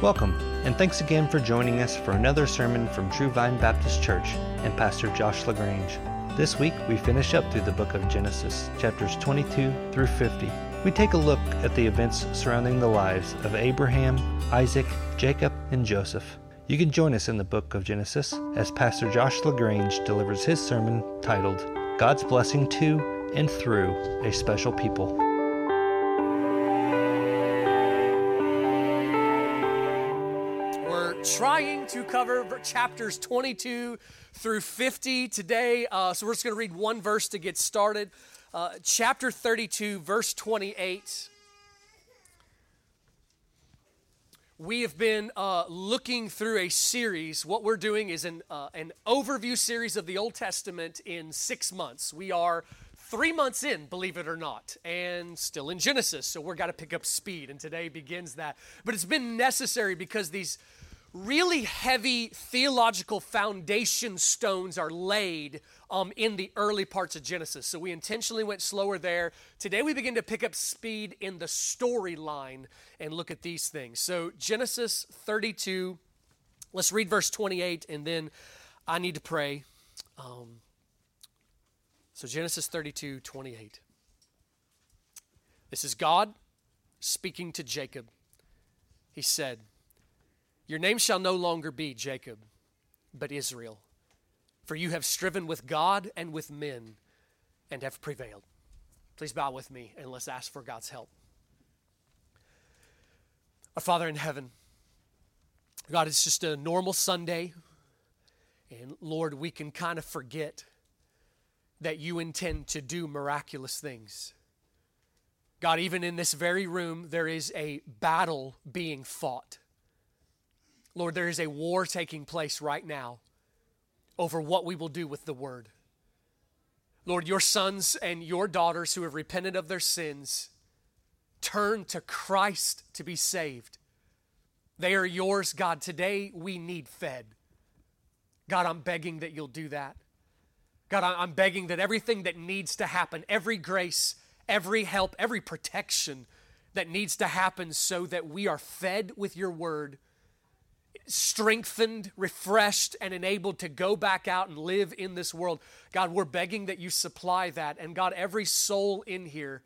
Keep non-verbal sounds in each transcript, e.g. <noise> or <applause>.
Welcome, and thanks again for joining us for another sermon from True Vine Baptist Church and Pastor Josh LaGrange. This week, we finish up through the book of Genesis, chapters 22 through 50. We take a look at the events surrounding the lives of Abraham, Isaac, Jacob, and Joseph. You can join us in the book of Genesis as Pastor Josh LaGrange delivers his sermon titled God's Blessing to and Through a Special People. Trying to cover chapters 22 through 50 today. Uh, so we're just going to read one verse to get started. Uh, chapter 32, verse 28. We have been uh, looking through a series. What we're doing is an, uh, an overview series of the Old Testament in six months. We are three months in, believe it or not, and still in Genesis. So we're got to pick up speed, and today begins that. But it's been necessary because these really heavy theological foundation stones are laid um, in the early parts of Genesis. So we intentionally went slower there. Today we begin to pick up speed in the storyline and look at these things. So Genesis 32, let's read verse 28, and then I need to pray. Um, so Genesis 32, 28. This is God speaking to Jacob. He said, your name shall no longer be Jacob, but Israel, for you have striven with God and with men and have prevailed. Please bow with me and let's ask for God's help. Our Father in heaven, God, it's just a normal Sunday. And Lord, we can kind of forget that you intend to do miraculous things. God, even in this very room, there is a battle being fought. Lord, there is a war taking place right now over what we will do with the word. Lord, your sons and your daughters who have repented of their sins turn to Christ to be saved. They are yours, God. Today we need fed. God, I'm begging that you'll do that. God, I'm begging that everything that needs to happen, every grace, every help, every protection that needs to happen so that we are fed with your word strengthened, refreshed, and enabled to go back out and live in this world. God, we're begging that you supply that. And God, every soul in here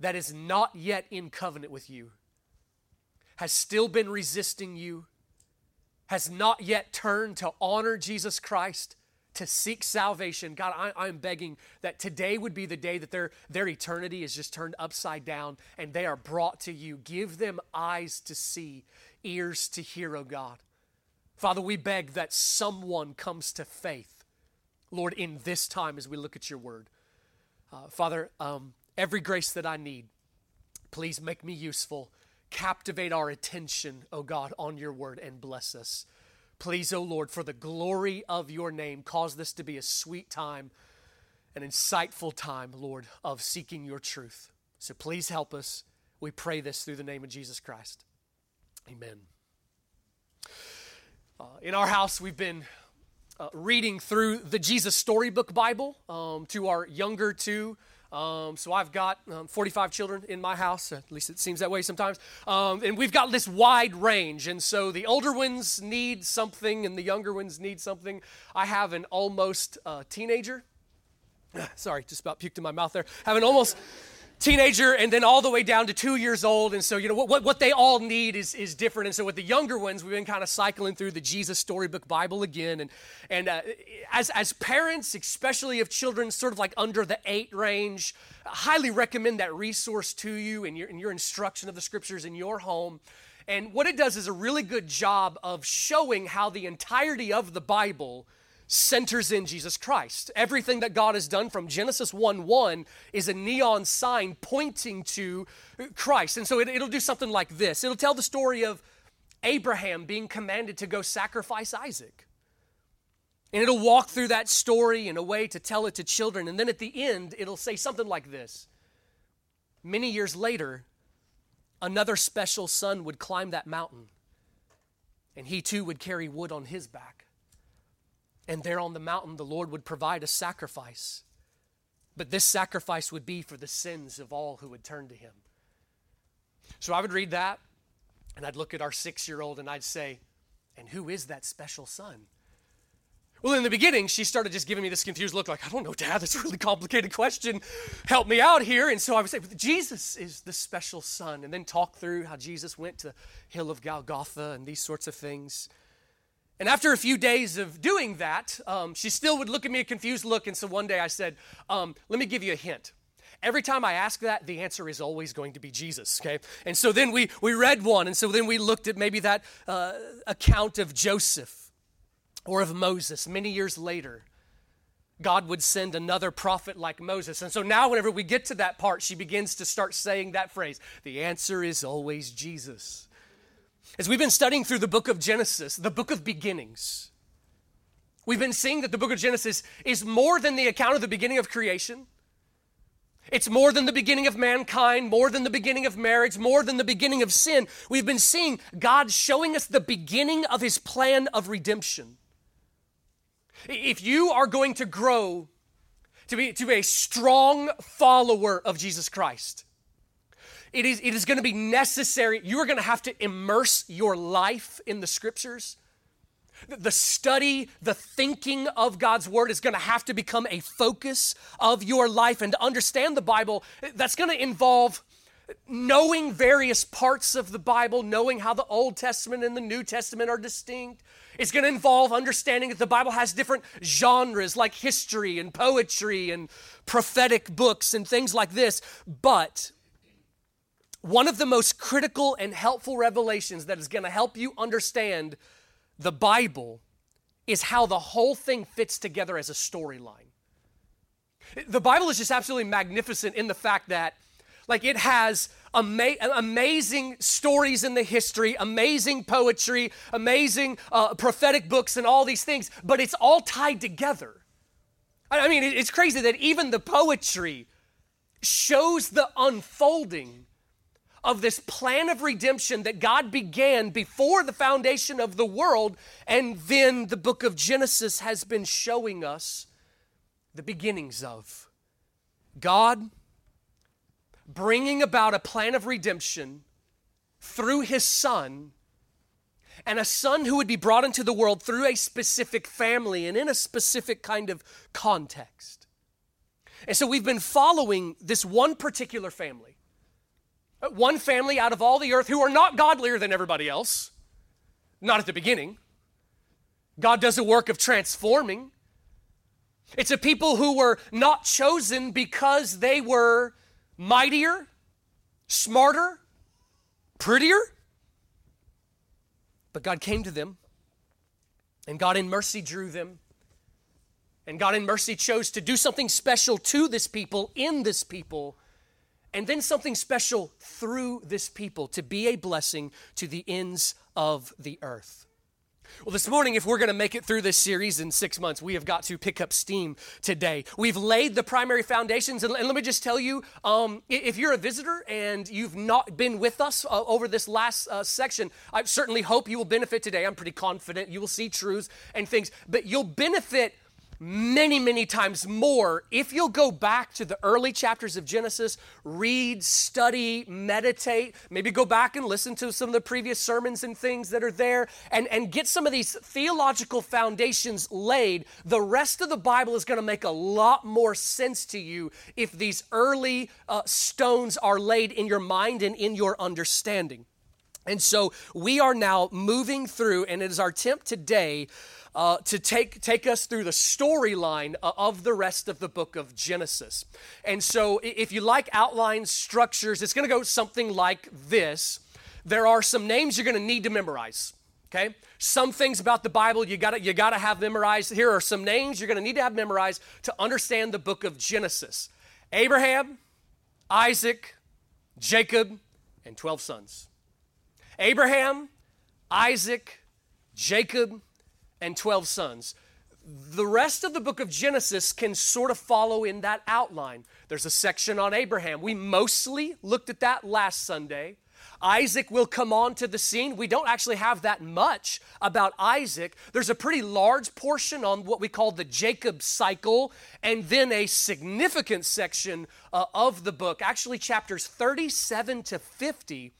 that is not yet in covenant with you, has still been resisting you, has not yet turned to honor Jesus Christ, to seek salvation. God, I, am begging that today would be the day that their, their eternity is just turned upside down and they are brought to you. Give them eyes to see ears to hear, O God. Father, we beg that someone comes to faith, Lord, in this time as we look at your word. Uh, Father, um, every grace that I need, please make me useful. Captivate our attention, O God, on your word and bless us. Please, O Lord, for the glory of your name, cause this to be a sweet time, an insightful time, Lord, of seeking your truth. So please help us. We pray this through the name of Jesus Christ. Amen. Uh, in our house, we've been uh, reading through the Jesus Storybook Bible um, to our younger two. Um, so I've got um, 45 children in my house, at least it seems that way sometimes. Um, and we've got this wide range. And so the older ones need something and the younger ones need something. I have an almost uh, teenager. <sighs> Sorry, just about puked in my mouth there. Have an almost teenager and then all the way down to two years old. And so, you know, what, what they all need is, is different. And so, with the younger ones, we've been kind of cycling through the Jesus Storybook Bible again. And, and uh, as, as parents, especially of children sort of like under the eight range, I highly recommend that resource to you and your, and your instruction of the scriptures in your home. And what it does is a really good job of showing how the entirety of the Bible centers in Jesus Christ. Everything that God has done from Genesis 1 1 is a neon sign pointing to Christ. And so it, will do something like this it'll tell the story of Abraham being commanded to go sacrifice Isaac. And it'll walk through that story in a way to tell it to children. And then at the end, it'll say something like this Many years later, another special son would climb that mountain, and he too would carry wood on his back. And there on the mountain, the Lord would provide a sacrifice. But this sacrifice would be for the sins of all who would turn to Him. So I would read that. And I'd look at our six year old and I'd say, And who is that special son? Well, in the beginning, she started just giving me this confused look like, I don't know, Dad, that's a really complicated question. Help me out here. And so I would say, Jesus is the special son. And then talk through how Jesus went to the hill of Golgotha and these sorts of things. And after a few days of doing that, um, she still would look at me a confused look. And so one day I said, um, Let me give you a hint. Every time I ask that, the answer is always going to be Jesus, okay? And so then we, we read one, and so then we looked at maybe that uh, account of Joseph or of Moses many years later. God would send another prophet like Moses. And so now, whenever we get to that part, she begins to start saying that phrase the answer is always Jesus. As we've been studying through the book of Genesis, the book of beginnings, we've been seeing that the book of Genesis is more than the account of the beginning of creation. It's more than the beginning of mankind, more than the beginning of marriage, more than the beginning of sin. We've been seeing God showing us the beginning of his plan of redemption. If you are going to grow to be, to be a strong follower of Jesus Christ, it is, it is going to be necessary. You are going to have to immerse your life in the scriptures. The study, the thinking of God's word is going to have to become a focus of your life. And to understand the Bible, that's going to involve knowing various parts of the Bible, knowing how the Old Testament and the New Testament are distinct. It's going to involve understanding that the Bible has different genres like history and poetry and prophetic books and things like this. But one of the most critical and helpful revelations that is going to help you understand the Bible is how the whole thing fits together as a storyline. The Bible is just absolutely magnificent in the fact that, like, it has ama- amazing stories in the history, amazing poetry, amazing uh, prophetic books, and all these things, but it's all tied together. I mean, it's crazy that even the poetry shows the unfolding of this plan of redemption that God began before the foundation of the world. And then the book of Genesis has been showing us the beginnings of God bringing about a plan of redemption through his son and a son who would be brought into the world through a specific family and in a specific kind of context. And so we've been following this one particular family one family out of all the earth who are not godlier than everybody else, not at the beginning. God does a work of transforming. It's a people who were not chosen because they were mightier, smarter, prettier. But God came to them, and God in mercy drew them. And God in mercy chose to do something special to this people, in this people, and then something special through this people to be a blessing to the ends of the earth. Well, this morning, if we're going to make it through this series in six months, we have got to pick up steam today. We've laid the primary foundations, and, let me just tell you um, if you're a visitor and you've not been with us uh, over this last uh, section, I certainly hope you will benefit today. I'm pretty confident you will see truths and things, but you'll benefit many, many times more if you'll go back to the early chapters of Genesis, read, study, meditate, maybe go back and listen to some of the previous sermons and things that are there and, and get some of these theological foundations laid. The rest of the Bible is going to make a lot more sense to you if these early uh, stones are laid in your mind and in your understanding. And so we are now moving through, and it is our attempt today uh, to take, take us through the storyline of the rest of the book of Genesis. And so, if you like outline structures, it's going to go something like this. There are some names you're going to need to memorize. Okay? Some things about the Bible you gotta, you gotta have memorized. Here are some names you're gonna need to have memorized to understand the book of Genesis Abraham, Isaac, Jacob, and 12 sons. Abraham, Isaac, Jacob, and 12 sons. The rest of the book of Genesis can sort of follow in that outline. There's a section on Abraham. We mostly looked at that last Sunday. Isaac will come on to the scene. We don't actually have that much about Isaac. There's a pretty large portion on what we call the Jacob cycle, and then a significant section uh, of the book, actually chapters 37 to 50,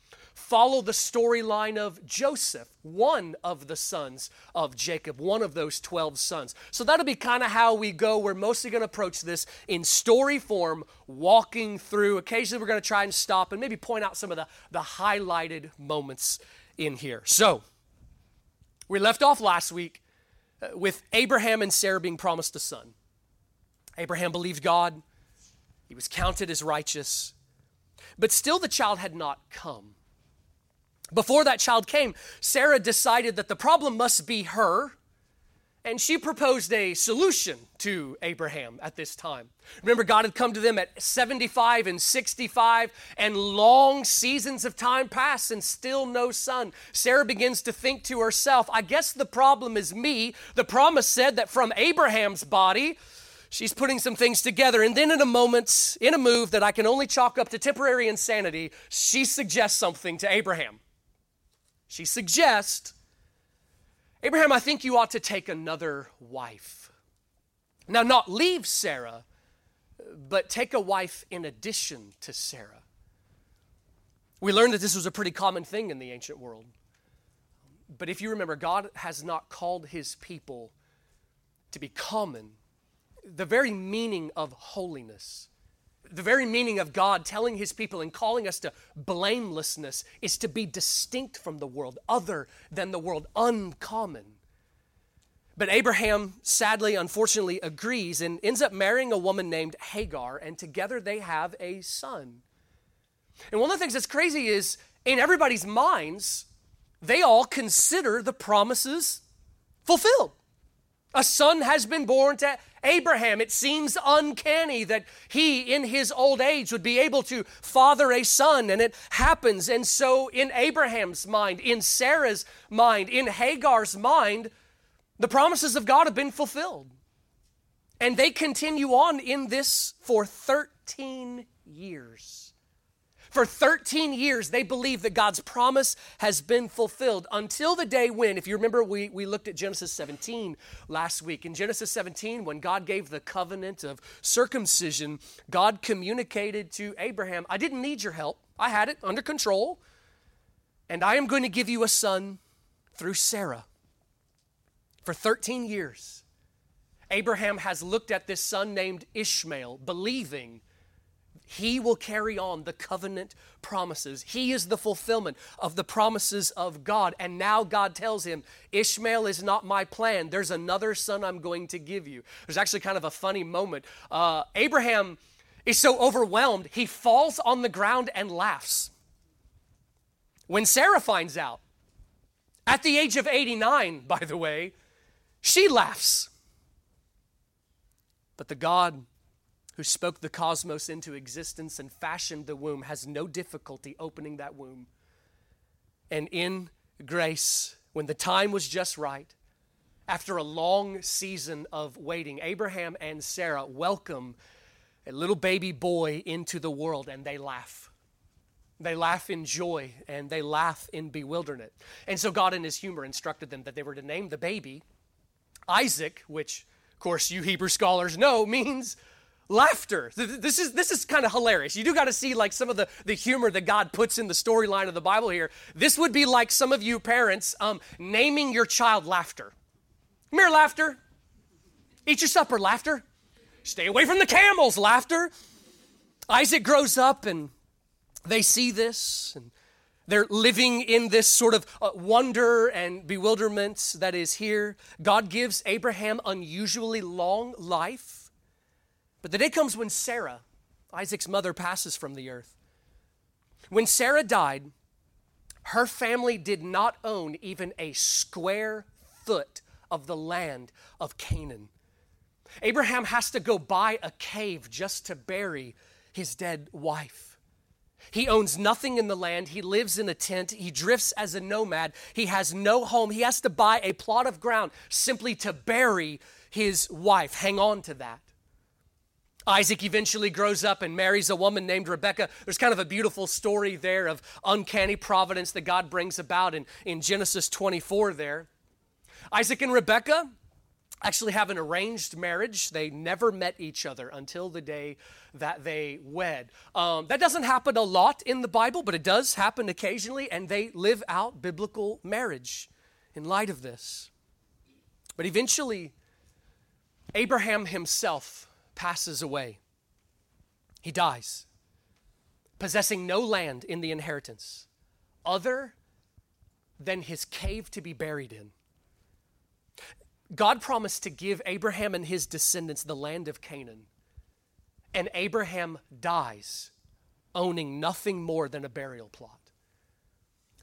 follow the storyline of Joseph, one of the sons of Jacob, one of those 12 sons. So that'll be kind of how we go. We're mostly going to approach this in story form, walking through. Occasionally, we're going to try and stop and maybe point out some of the, the highlighted moments in here. So, we left off last week uh, with Abraham and Sarah being promised a son. Abraham believed God, he was counted as righteous, but still the child had not come. Before that child came, Sarah decided that the problem must be her, and she proposed a solution to Abraham at this time. Remember, God had come to them at 75 and 65, and long seasons of time pass, and still no son. Sarah begins to think to herself, I guess the problem is me. The promise said that from Abraham's body, she's putting some things together. And then, in a moment, in a move that I can only chalk up to temporary insanity, she suggests something to Abraham. She suggests, Abraham, I think you ought to take another wife. Now, not leave Sarah, but take a wife in addition to Sarah. We learned that this was a pretty common thing in the ancient world. But if you remember, God has not called his people to be common. The very meaning of holiness the very meaning of God telling his people and calling us to blamelessness is to be distinct from the world, other than the world, uncommon. But Abraham sadly, unfortunately, agrees and ends up marrying a woman named Hagar, and together they have a son. And one of the things that's crazy is in everybody's minds, they all consider the promises fulfilled. A son has been born to Abraham. It seems uncanny that he, in his old age, would be able to father a son, and it happens. And so, in Abraham's mind, in Sarah's mind, in Hagar's mind, the promises of God have been fulfilled. And they continue on in this for 13 years. For 13 years, they believe that God's promise has been fulfilled until the day when, if you remember, we, we looked at Genesis 17 last week. In Genesis 17, when God gave the covenant of circumcision, God communicated to Abraham, I didn't need your help, I had it under control, and I am going to give you a son through Sarah. For 13 years, Abraham has looked at this son named Ishmael, believing he will carry on the covenant promises. He is the fulfillment of the promises of God. And now God tells him, Ishmael is not my plan. There's another son I'm going to give you. There's actually kind of a funny moment. Uh, Abraham is so overwhelmed, he falls on the ground and laughs. When Sarah finds out, at the age of 89, by the way, she laughs. But the God who spoke the cosmos into existence and fashioned the womb, has no difficulty opening that womb. And in grace, when the time was just right, after a long season of waiting, Abraham and Sarah welcome a little baby boy into the world and they laugh. They laugh in joy and they laugh in bewilderment. And so God, in his humor, instructed them that they were to name the baby Isaac, which, of course, you Hebrew scholars know <laughs> means laughter. This is this is kind of hilarious. You do got to see like some of the, the humor that God puts in the storyline of the Bible here. This would be like some of you parents um, naming your child laughter. Mere laughter. Eat your supper, laughter. Stay away from the camels, laughter. Isaac grows up and they see this and they're living in this sort of uh, wonder and bewilderment that is here. God gives Abraham unusually long life. But the day comes when Sarah, Isaac's mother, passes from the earth. When Sarah died, her family did not own even a square foot of the land of Canaan. Abraham has to go buy a cave just to bury his dead wife. He owns nothing in the land. He lives in a tent. He drifts as a nomad. He has no home. He has to buy a plot of ground simply to bury his wife. Hang on to that. Isaac eventually grows up and marries a woman named Rebecca. There's kind of a beautiful story there of uncanny providence that God brings about in, in Genesis 24 there. Isaac and Rebecca, actually have an arranged marriage. They never met each other until the day that they wed. Um, that doesn't happen a lot in the Bible, but it does happen occasionally, and they live out biblical marriage in light of this. But eventually, Abraham himself passes away. He dies, possessing no land in the inheritance other than his cave to be buried in. God promised to give Abraham and his descendants the land of Canaan. And Abraham dies owning nothing more than a burial plot.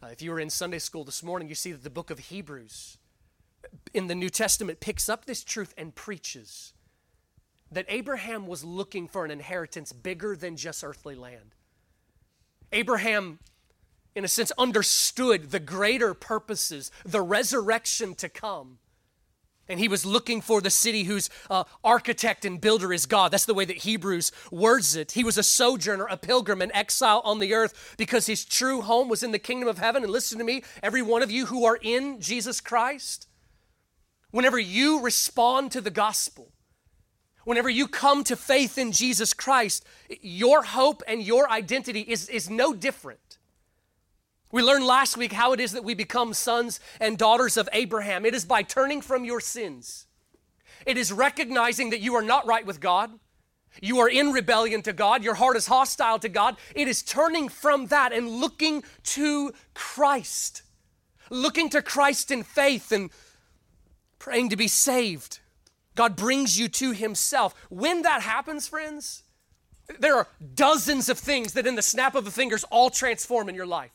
Uh, if you were in Sunday school this morning, you see that the book of Hebrews in the New Testament picks up this truth and preaches that Abraham was looking for an inheritance bigger than just earthly land. Abraham, in a sense, understood the greater purposes, the resurrection to come and he was looking for the city whose uh, architect and builder is God. That's the way that Hebrews words it. He was a sojourner, a pilgrim, an exile on the earth because his true home was in the kingdom of heaven. And listen to me, every one of you who are in Jesus Christ, whenever you respond to the gospel, whenever you come to faith in Jesus Christ, your hope and your identity is, is no different. We learned last week how it is that we become sons and daughters of Abraham. It is by turning from your sins. It is recognizing that you are not right with God. You are in rebellion to God. Your heart is hostile to God. It is turning from that and looking to Christ. Looking to Christ in faith and praying to be saved. God brings you to Himself. When that happens, friends, there are dozens of things that in the snap of the fingers all transform in your life.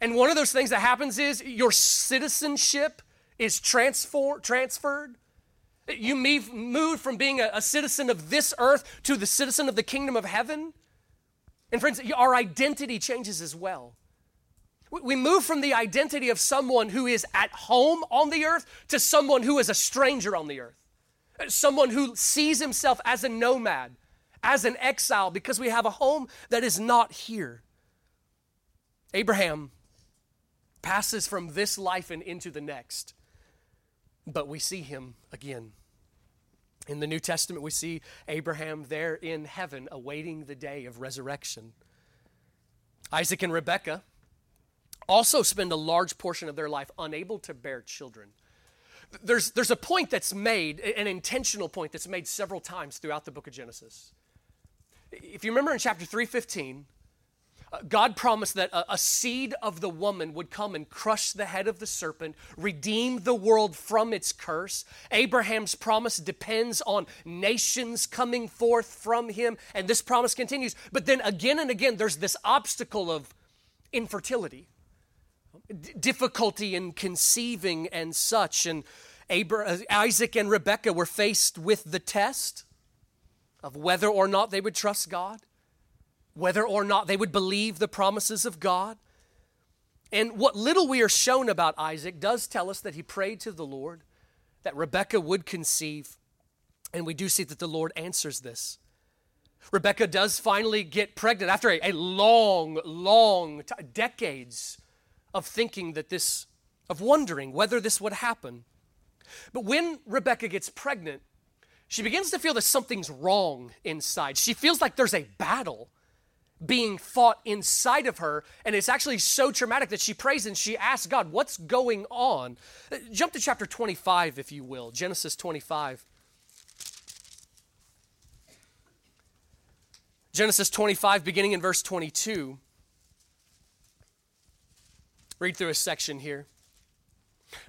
And one of those things that happens is your citizenship is transfer, transferred. You move from being a, a citizen of this earth to the citizen of the kingdom of heaven. And friends, our identity changes as well. We move from the identity of someone who is at home on the earth to someone who is a stranger on the earth. Someone who sees himself as a nomad, as an exile, because we have a home that is not here. Abraham passes from this life and into the next. But we see him again. In the New Testament, we see Abraham there in heaven awaiting the day of resurrection. Isaac and Rebekah also spend a large portion of their life unable to bear children. There's, there's a point that's made, an intentional point that's made several times throughout the book of Genesis. If you remember in chapter 315, uh, God promised that a, a, seed of the woman would come and crush the head of the serpent, redeem the world from its curse. Abraham's promise depends on nations coming forth from him, and this promise continues. But then again and again, there's this obstacle of infertility, Difficulty in conceiving, and such. And Abra- uh, Isaac and Rebekah were faced with the test of whether or not they would trust God whether or not they would believe the promises of God. And what little we are shown about Isaac does tell us that he prayed to the Lord, that Rebekah would conceive, and we do see that the Lord answers this. Rebekah does finally get pregnant after a, a long, long, decades of thinking that this, of wondering whether this would happen. But when Rebecca gets pregnant, she begins to feel that something's wrong inside. She feels like there's a battle being fought inside of her. And it's actually so traumatic that she prays and she asks God, What's going on? Uh, jump to chapter 25, if you will, Genesis 25. Genesis 25, beginning in verse 22. Read through a section here.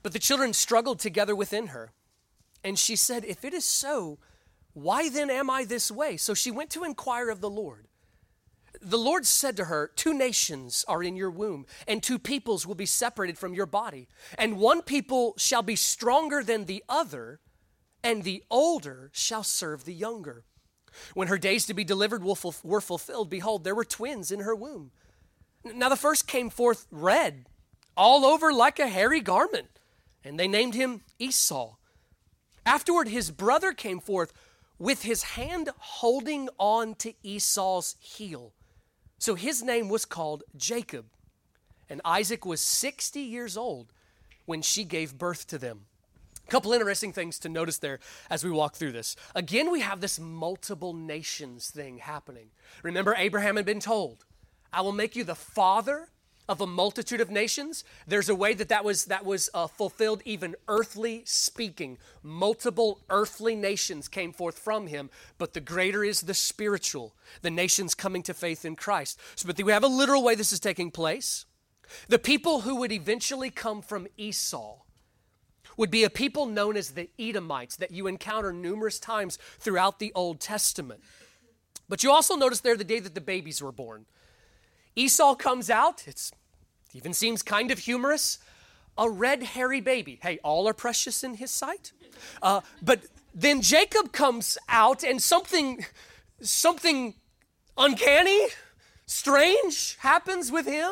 But the children struggled together within her. And she said, If it is so, why then am I this way? So she went to inquire of the Lord. The Lord said to her, Two nations are in your womb, and two peoples will be separated from your body. And one people shall be stronger than the other, and the older shall serve the younger. When her days to be delivered were fulfilled, behold, there were twins in her womb. Now the first came forth red, all over like a hairy garment, and they named him Esau. Afterward, his brother came forth with his hand holding on to Esau's heel. So his name was called Jacob. And Isaac was 60 years old when she gave birth to them. A couple interesting things to notice there as we walk through this. Again, we have this multiple nations thing happening. Remember, Abraham had been told, I will make you the father of a multitude of nations. There's a way that that was, that was uh, fulfilled, even earthly speaking. Multiple earthly nations came forth from him, but the greater is the spiritual, the nations coming to faith in Christ. So, but we have a literal way this is taking place. The people who would eventually come from Esau would be a people known as the Edomites that you encounter numerous times throughout the Old Testament. But you also notice there the day that the babies were born. Esau comes out, it's, it even seems kind of humorous, a red hairy baby. Hey, all are precious in his sight. Uh, but then Jacob comes out and something, something uncanny, strange happens with him.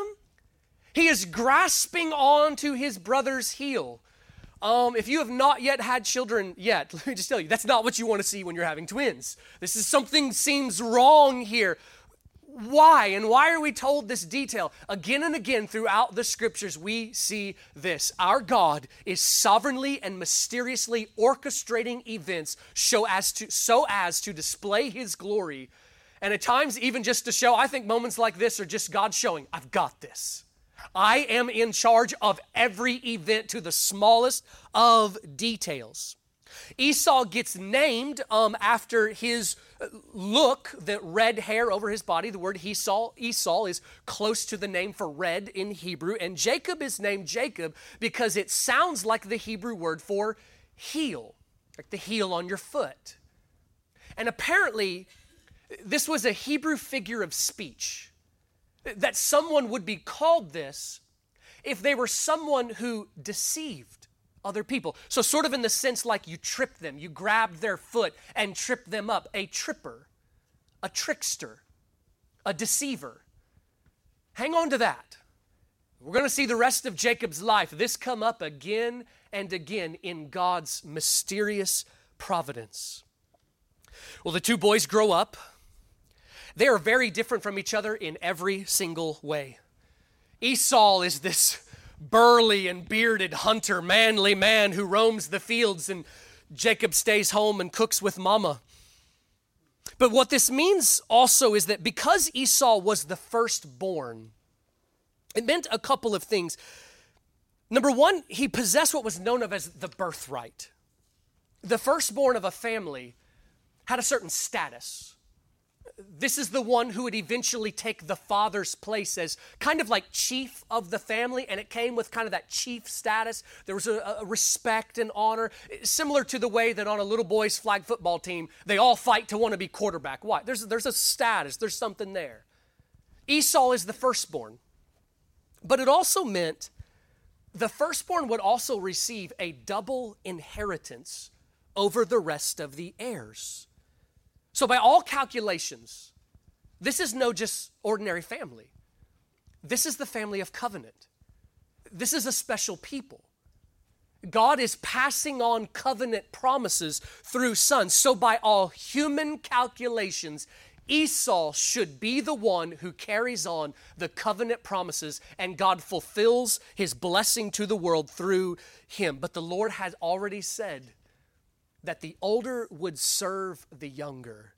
He is grasping on to his brother's heel. Um, if you have not yet had children yet, <laughs> let me just tell you, that's not what you want to see when you're having twins. This is something seems wrong here. Why? And why are we told this detail? Again and again throughout the scriptures, we see this. Our God is sovereignly and mysteriously orchestrating events so as to, so as to display his glory. And at times, even just to show, I think moments like this are just God showing, I've got this. I am in charge of every event to the smallest of details. Esau gets named um, after his look, the red hair over his body. The word Esau, Esau is close to the name for red in Hebrew. And Jacob is named Jacob because it sounds like the Hebrew word for heel, like the heel on your foot. And apparently, this was a Hebrew figure of speech that someone would be called this if they were someone who deceived other people. So, sort of in the sense like you tripped them, you grabbed their foot and tripped them up. A tripper, a trickster, a deceiver. Hang on to that. We're going to see the rest of Jacob's life, this come up again and again in God's mysterious providence. Well, the two boys grow up. They are very different from each other in every single way. Esau is this burly and bearded hunter, manly man who roams the fields, and Jacob stays home and cooks with mama. But what this means also is that because Esau was the firstborn, it meant a couple of things. Number one, he possessed what was known of as the birthright. The firstborn of a family had a certain status this is the one who would eventually take the father's place as kind of like chief of the family, and it came with kind of that chief status. There was a, a, respect and honor, similar to the way that on a little boys' flag football team, they all fight to want to be quarterback. Why? There's, there's a status, there's something there. Esau is the firstborn, but it also meant the firstborn would also receive a double inheritance over the rest of the heirs. So, by all calculations, this is no just ordinary family. This is the family of covenant. This is a special people. God is passing on covenant promises through sons. So, by all human calculations, Esau should be the one who carries on the covenant promises, and God fulfills his blessing to the world through him. But the Lord has already said that the older would serve the younger.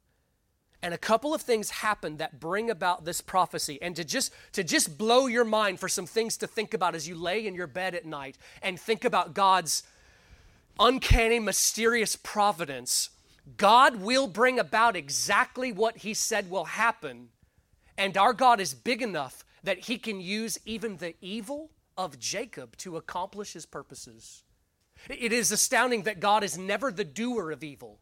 And a couple of things happen that bring about this prophecy. And to just to just blow your mind for some things to think about as you lay in your bed at night and think about God's uncanny, mysterious providence, God will bring about exactly what he said will happen. And our God is big enough that he can use even the evil of Jacob to accomplish his purposes. It is astounding that God is never the doer of evil.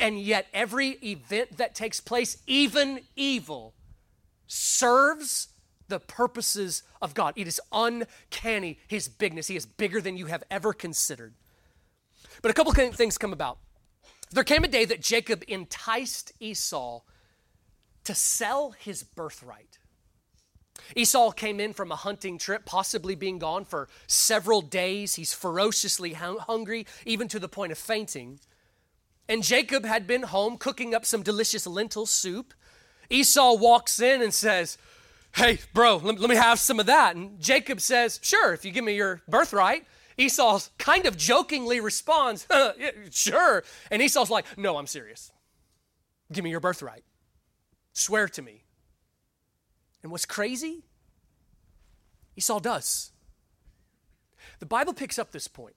And yet, every event that takes place, even evil, serves the purposes of God. It is uncanny, His bigness. He is bigger than you have ever considered. But a couple things come about. There came a day that Jacob enticed Esau to sell his birthright. Esau came in from a hunting trip, possibly being gone for several days. He's ferociously hungry, even to the point of fainting. And Jacob had been home cooking up some delicious lentil soup. Esau walks in and says, Hey, bro, let, me have some of that. And Jacob says, Sure, if you give me your birthright. Esau kind of jokingly responds, <laughs> Sure. And Esau's like, No, I'm serious. Give me your birthright. Swear to me. And what's crazy? Esau does. The Bible picks up this point.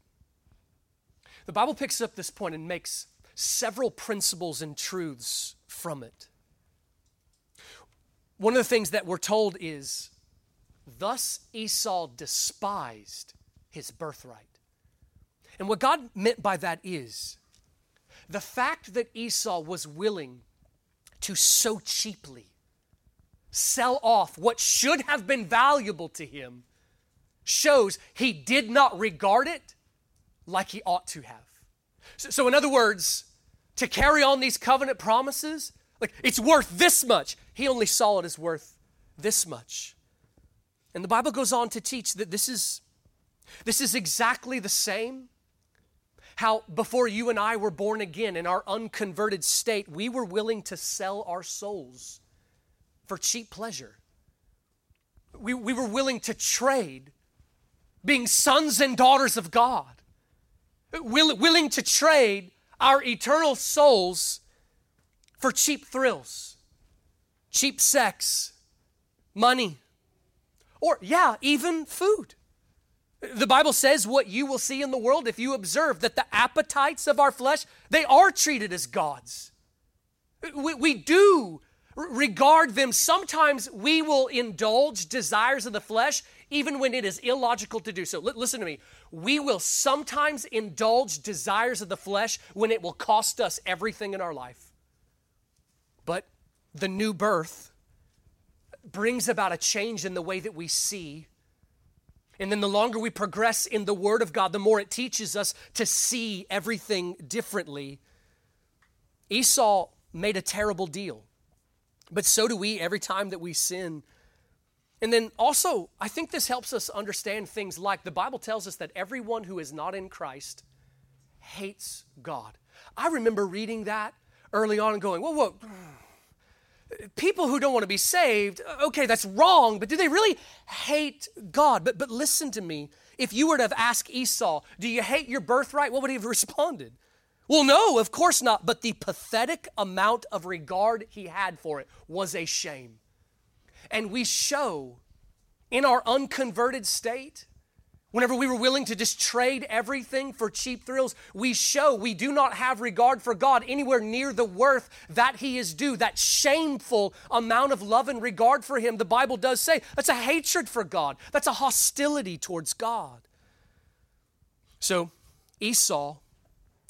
The Bible picks up this point and makes several principles and truths from it. One of the things that we're told is, Thus Esau despised his birthright. And what God meant by that is the fact that Esau was willing to so cheaply sell off what should have been valuable to him shows he did not regard it like he ought to have. So, so, in other words, to carry on these covenant promises, like it's worth this much, he only saw it as worth this much. And the Bible goes on to teach that this is this is exactly the same how before you and I were born again in our unconverted state, we were willing to sell our souls for cheap pleasure. We, we were willing to trade being sons and daughters of God, will, willing to trade our eternal souls for cheap thrills, cheap sex, money, or, yeah, even food. The Bible says what you will see in the world if you observe that the appetites of our flesh, they are treated as gods. We, we do regard them. Sometimes we will indulge desires of the flesh even when it is illogical to do so. L- listen to me. We will sometimes indulge desires of the flesh when it will cost us everything in our life. But the new birth brings about a change in the way that we see. And then the longer we progress in the Word of God, the more it teaches us to see everything differently. Esau made a terrible deal, but so do we every time that we sin. And then also, I think this helps us understand things like the Bible tells us that everyone who is not in Christ hates God. I remember reading that early on and going, whoa, whoa people who don't want to be saved, okay, that's wrong, but do they really hate God? But, but listen to me. If you were to have asked Esau, do you hate your birthright? What would he have <laughs> responded? Well, no, of course not. But the pathetic amount of regard he had for it was a shame. And we show in our unconverted state Whenever we were willing to just trade everything for cheap thrills, we show we do not have regard for God anywhere near the worth that He is due. That shameful amount of love and regard for Him, the Bible does say, that's a hatred for God, that's a hostility towards God. So Esau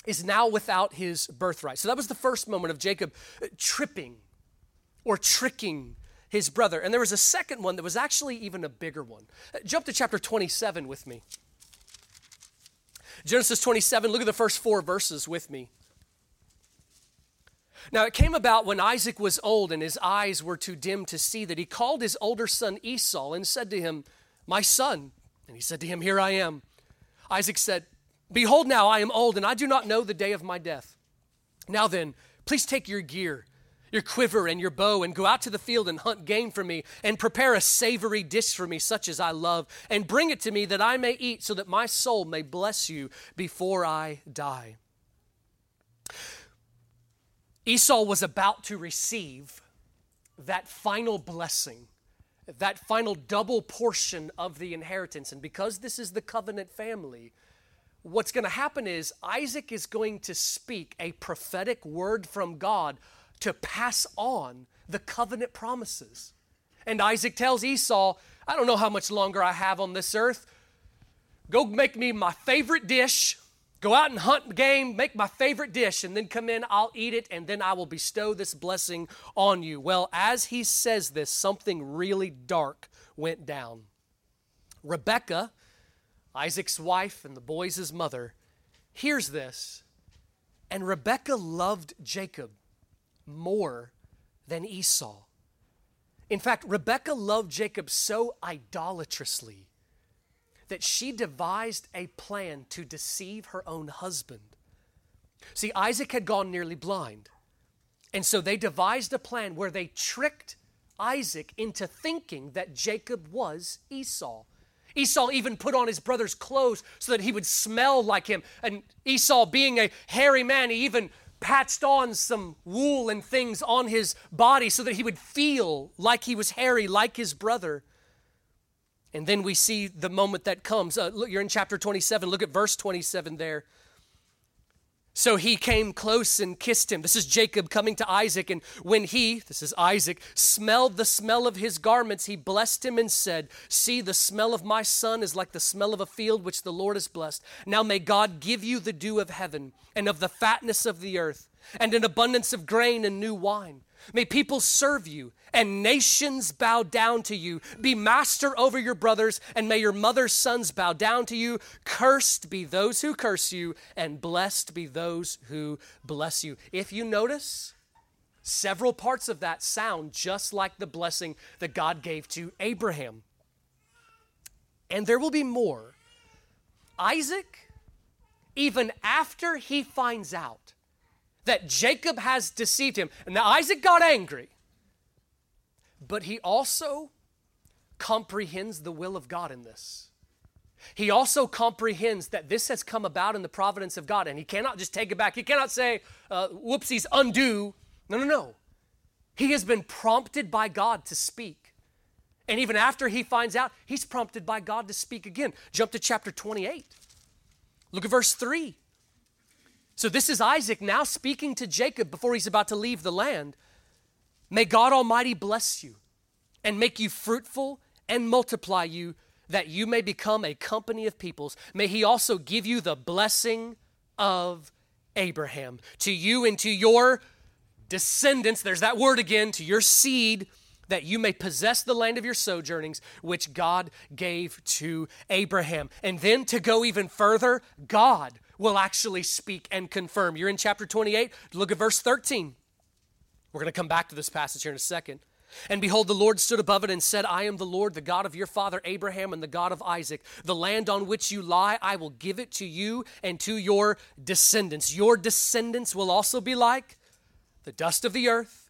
is now without his birthright. So that was the first moment of Jacob tripping or tricking his brother. And there was a second one that was actually even a bigger one. Uh, jump to chapter 27 with me. Genesis 27, look at the first four verses with me. Now it came about when Isaac was old and his eyes were too dim to see that he called his older son Esau and said to him, My son. And he said to him, Here I am. Isaac said, Behold, now I am old and I do not know the day of my death. Now then, please take your gear your quiver and your bow and go out to the field and hunt game for me and prepare a savory dish for me, such as I love, and bring it to me that I may eat, so that my soul may bless you before I die. Esau was about to receive that final blessing, that final double portion of the inheritance. And because this is the covenant family, what's going to happen is Isaac is going to speak a prophetic word from God to pass on the covenant promises. And Isaac tells Esau, I don't know how much longer I have on this earth. Go make me my favorite dish. Go out and hunt game, make my favorite dish, and then come in, I'll eat it, and then I will bestow this blessing on you. Well, as he says this, something really dark went down. Rebecca, Isaac's wife and the boys' mother, hears this, and Rebecca loved Jacob more than Esau. In fact, Rebekah loved Jacob so idolatrously that she devised a plan to deceive her own husband. See, Isaac had gone nearly blind. And so they devised a plan where they tricked Isaac into thinking that Jacob was Esau. Esau even put on his brother's clothes so that he would smell like him. And Esau, being a hairy man, he even patched on some wool and things on his body so that he would feel like he was hairy, like his brother. And then we see the moment that comes. Uh, look, you're in chapter 27. Look at verse 27 there. So he came close and kissed him. This is Jacob coming to Isaac. And when he, this is Isaac, smelled the smell of his garments, he blessed him and said, See, the smell of my son is like the smell of a field which the Lord has blessed. Now may God give you the dew of heaven and of the fatness of the earth and an abundance of grain and new wine. May people serve you and nations bow down to you. Be master over your brothers, and may your mother's sons bow down to you. Cursed be those who curse you, and blessed be those who bless you. If you notice, several parts of that sound just like the blessing that God gave to Abraham. And there will be more. Isaac, even after he finds out that Jacob has deceived him, and now Isaac got angry but he also comprehends the will of God in this. He also comprehends that this has come about in the providence of God, and he cannot just take it back. He cannot say, uh, whoopsies, undo. No, no, no. He has been prompted by God to speak. And even after he finds out, he's prompted by God to speak again. Jump to chapter 28. Look at verse 3. So this is Isaac now speaking to Jacob before he's about to leave the land. May God Almighty bless you and make you fruitful and multiply you that you may become a company of peoples. May He also give you the blessing of Abraham. To you and to your descendants, there's that word again, to your seed, that you may possess the land of your sojournings, which God gave to Abraham. And then to go even further, God will actually speak and confirm. You're in chapter 28, look at verse 13. We're going to come back to this passage here in a second. And behold, the Lord stood above it and said, I am the Lord, the God of your father Abraham and the God of Isaac. The land on which you lie, I will give it to you and to your descendants. Your descendants will also be like the dust of the earth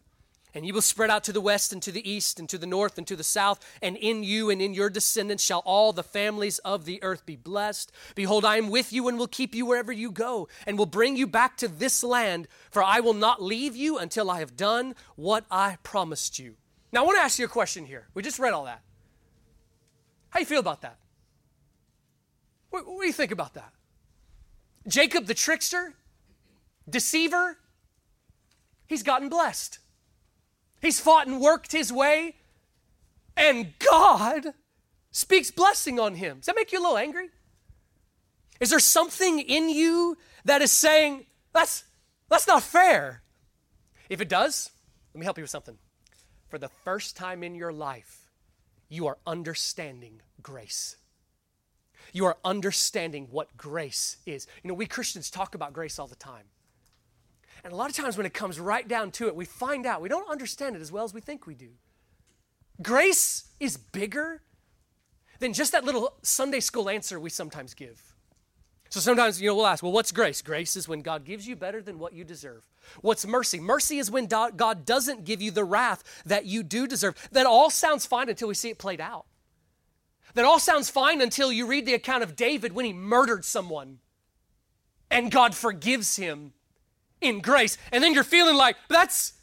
and you will spread out to the west and to the east and to the north and to the south, and in you and in your descendants shall all the families of the earth be blessed. Behold, I am with you and will keep you wherever you go, and will bring you back to this land, for I will not leave you until I have done what I promised you. Now, I want to ask you a question here. We just read all that. How do you feel about that? What, what do you think about that? Jacob the trickster, deceiver, he's gotten blessed. He's fought and worked his way, and God speaks blessing on him. Does that make you a little angry? Is there something in you that is saying, that's, that's not fair? If it does, let me help you with something. For the first time in your life, you are understanding grace. You are understanding what grace is. You know, we Christians talk about grace all the time. And a lot of times when it comes right down to it, we find out we don't understand it as well as we think we do. Grace is bigger than just that little Sunday school answer we sometimes give. So sometimes, you know, we'll ask, well, what's grace? Grace is when God gives you better than what you deserve. What's mercy? Mercy is when God doesn't give you the wrath that you do deserve. That all sounds fine until we see it played out. That all sounds fine until you read the account of David when he murdered someone and God forgives him in grace. And then you're feeling like, that's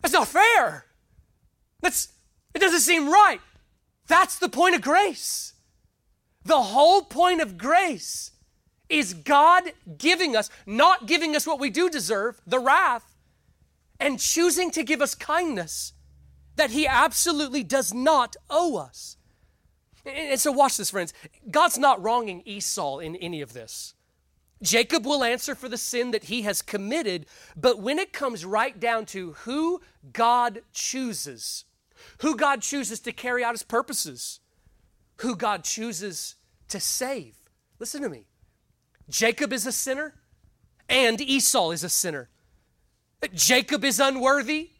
that's not fair. That's it doesn't seem right. That's the point of grace. The whole point of grace is God giving us, not giving us what we do deserve, the wrath, and choosing to give us kindness that He absolutely does not owe us. And so, watch this, friends. God's not wronging Esau in any of this. Jacob will answer for the sin that he has committed, but when it comes right down to who God chooses, who God chooses to carry out his purposes, who God chooses to save, listen to me. Jacob is a sinner and Esau is a sinner. Jacob is unworthy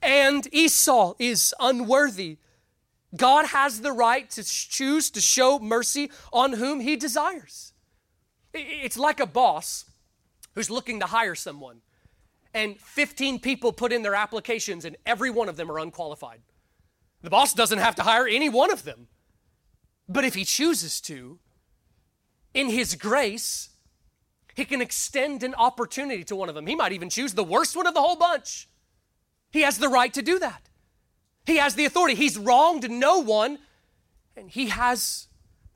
and Esau is unworthy. God has the right to choose to show mercy on whom he desires. It's like a boss who's looking to hire someone, and 15 people put in their applications, and every one of them are unqualified. The boss doesn't have to hire any one of them. But if he chooses to, in his grace, he can extend an opportunity to one of them. He might even choose the worst one of the whole bunch. He has the right to do that. He has the authority. He's wronged no one, and he has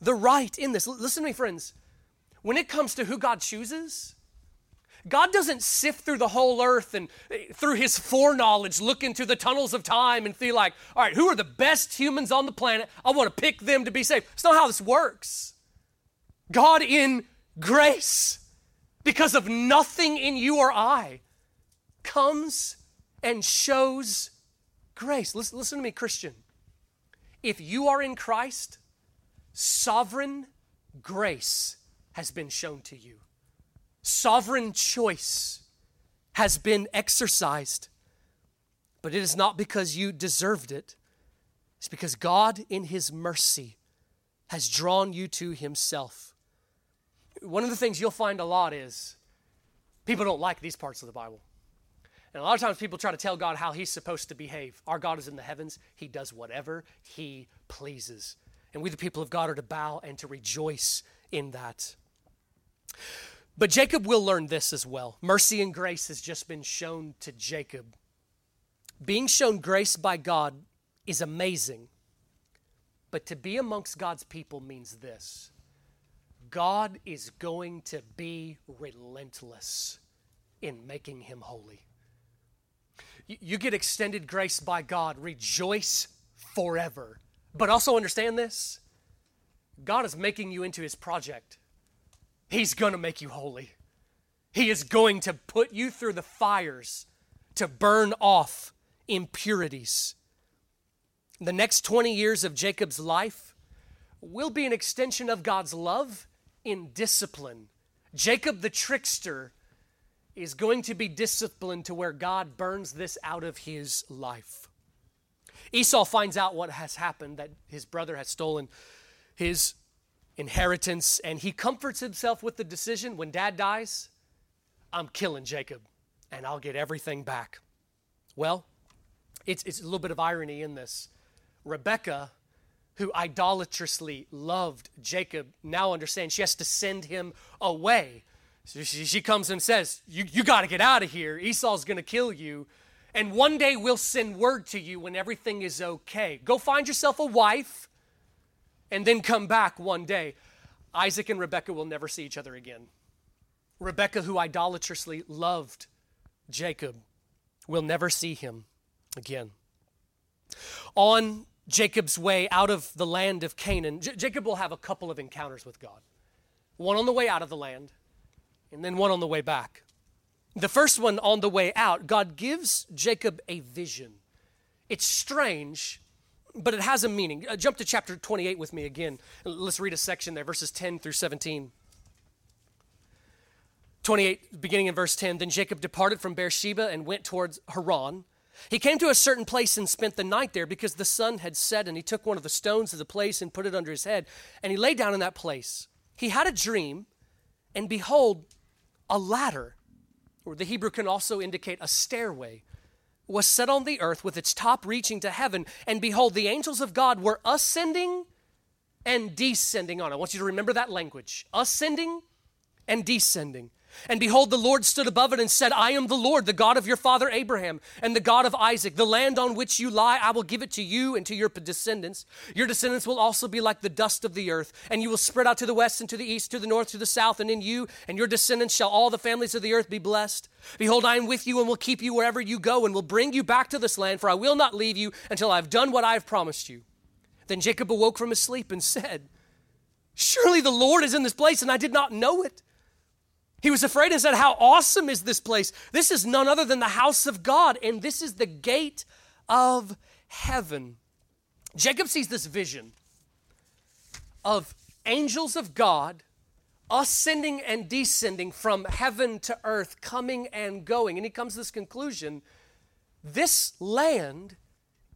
the right in this. Listen to me, friends. When it comes to who God chooses, God doesn't sift through the whole earth and eh, through his foreknowledge look into the tunnels of time and feel like, all right, who are the best humans on the planet? I want to pick them to be saved. It's not how this works. God, in grace, because of nothing in you or I, comes and shows grace. Listen, listen to me, Christian. If you are in Christ, sovereign grace has been shown to you sovereign choice has been exercised. But it is not because you deserved it, it's because God, in His mercy, has drawn you to Himself. One of the things you'll find a lot is people don't like these parts of the Bible. And a lot of times people try to tell God how He's supposed to behave. Our God is in the heavens, He does whatever He pleases. And we, the people of God, are to bow and to rejoice in that. But Jacob will learn this as well. Mercy and grace has just been shown to Jacob. Being shown grace by God is amazing. But to be amongst God's people means this God is going to be relentless in making him holy. You get extended grace by God, rejoice forever. But also understand this God is making you into his project. He's going to make you holy. He is going to put you through the fires to burn off impurities. The next 20 years of Jacob's life will be an extension of God's love in discipline. Jacob the trickster is going to be disciplined to where God burns this out of his life. Esau finds out what has happened, that his brother has stolen his inheritance, and he comforts himself with the decision when dad dies, I'm killing Jacob and I'll get everything back. Well, it's, it's a little bit of irony in this. Rebekah, who idolatrously loved Jacob, now understands she has to send him away. So she, she comes and says, You, you got to get out of here. Esau's going to kill you. And one day we'll send word to you when everything is okay. Go find yourself a wife and then come back one day. Isaac and Rebekah will never see each other again. Rebekah, who idolatrously loved Jacob, will never see him again. On Jacob's way out of the land of Canaan, J- Jacob will have a couple of encounters with God one on the way out of the land, and then one on the way back. The first one on the way out, God gives Jacob a vision. It's strange but it has a meaning. Uh, jump to chapter 28 with me again. Let's read a section there, verses 10 through 17. 28, beginning in verse 10 Then Jacob departed from Beersheba and went towards Haran. He came to a certain place and spent the night there because the sun had set, and he took one of the stones of the place and put it under his head, and he lay down in that place. He had a dream, and behold, a ladder, or the Hebrew can also indicate a stairway was set on the earth with its top reaching to heaven, and behold, the angels of God were ascending and descending on it. I want you to remember that language ascending and descending. And behold, the Lord stood above it and said, I am the Lord, the God of your father Abraham, and the God of Isaac. The land on which you lie, I will give it to you and to your descendants. Your descendants will also be like the dust of the earth, and you will spread out to the west and to the east, to the north, to the south, and in you and your descendants shall all the families of the earth be blessed. Behold, I am with you and will keep you wherever you go, and will bring you back to this land, for I will not leave you until I have done what I have promised you. Then Jacob awoke from his sleep and said, Surely the Lord is in this place, and I did not know it. He was afraid and said, How awesome is this place? This is none other than the house of God, and this is the gate of heaven. Jacob sees this vision of angels of God ascending and descending from heaven to earth, coming and going. And he comes to this conclusion this land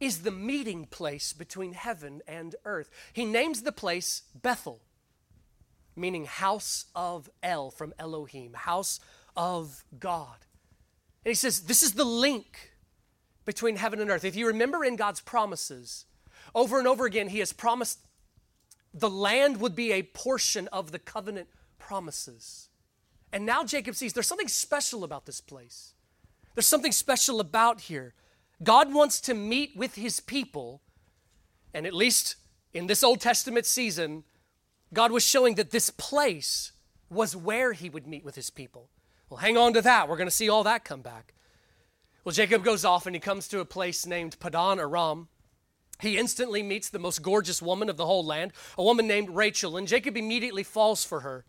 is the meeting place between heaven and earth. He names the place Bethel meaning house of El from Elohim, house of God. And he says, This is the link between heaven and earth. If you remember in God's promises, over and over again, He has promised the land would be a portion of the covenant promises. And now Jacob sees there's something special about this place. There's something special about here. God wants to meet with his people, and at least in this Old Testament season, God was showing that this place was where he would meet with his people. Well, hang on to that. We're going to see all that come back. Well, Jacob goes off and he comes to a place named Padan Aram. He instantly meets the most gorgeous woman of the whole land, a woman named Rachel, and Jacob immediately falls for her.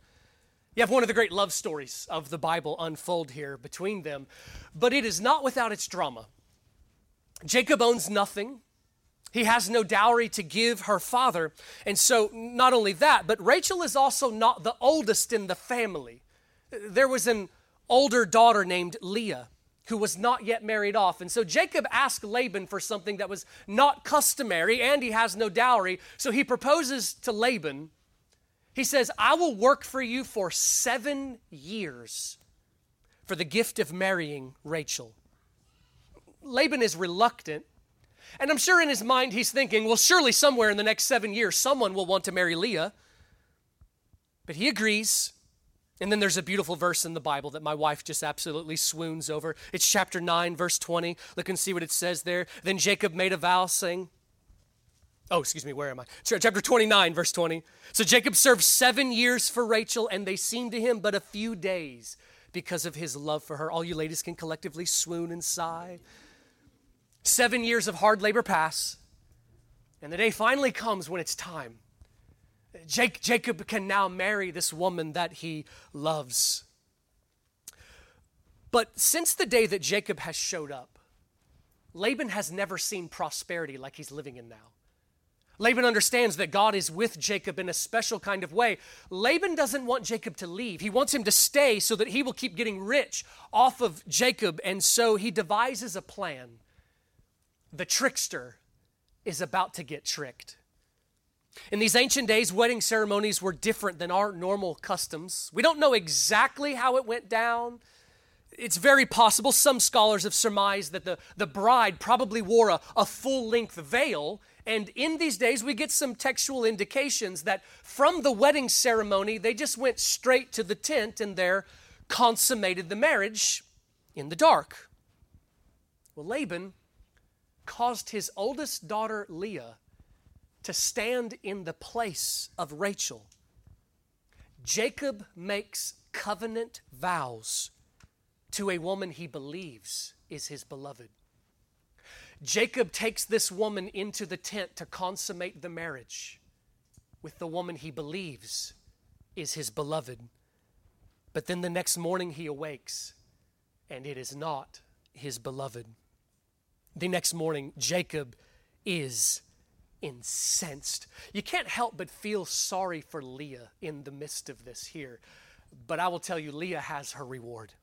You have one of the great love stories of the Bible unfold here between them, but it is not without its drama. Jacob owns nothing. He has no dowry to give her father. And so, not only that, but Rachel is also not the oldest in the family. There was an older daughter named Leah who was not yet married off. And so Jacob asked Laban for something that was not customary, and he has no dowry. So he proposes to Laban he says, I will work for you for seven years for the gift of marrying Rachel. Laban is reluctant. And I'm sure in his mind he's thinking, well, surely somewhere in the next seven years someone will want to marry Leah. But he agrees. And then there's a beautiful verse in the Bible that my wife just absolutely swoons over. It's chapter 9, verse 20. Look and see what it says there. Then Jacob made a vow, saying, Oh, excuse me, where am I? Chapter 29, verse 20. So Jacob served seven years for Rachel, and they seemed to him but a few days because of his love for her. All you ladies can collectively swoon and sigh. Seven years of hard labor pass, and the day finally comes when it's time. Jacob can now marry this woman that he loves. But since the day that Jacob has showed up, Laban has never seen prosperity like he's living in now. Laban understands that God is with Jacob in a special kind of way. Laban doesn't want Jacob to leave. He wants him to stay so that he will keep getting rich off of Jacob. And so he devises a plan. The trickster is about to get tricked. In these ancient days, wedding ceremonies were different than our normal customs. We don't know exactly how it went down. It's very possible, some scholars have surmised that the, the bride probably wore a, a full length veil and in these days, we get some textual indications that from the wedding ceremony, they just went straight to the tent and there consummated the marriage in the dark. Well, Laban caused his oldest daughter, Leah, to stand in the place of Rachel. Jacob makes covenant vows to a woman he believes is his beloved. Jacob takes this woman into the tent to consummate the marriage with the woman he believes is his beloved. But then the next morning he awakes and it is not his beloved. The next morning, Jacob is incensed. You can't help but feel sorry for Leah in the midst of this here. But I will tell you, Leah has her reward.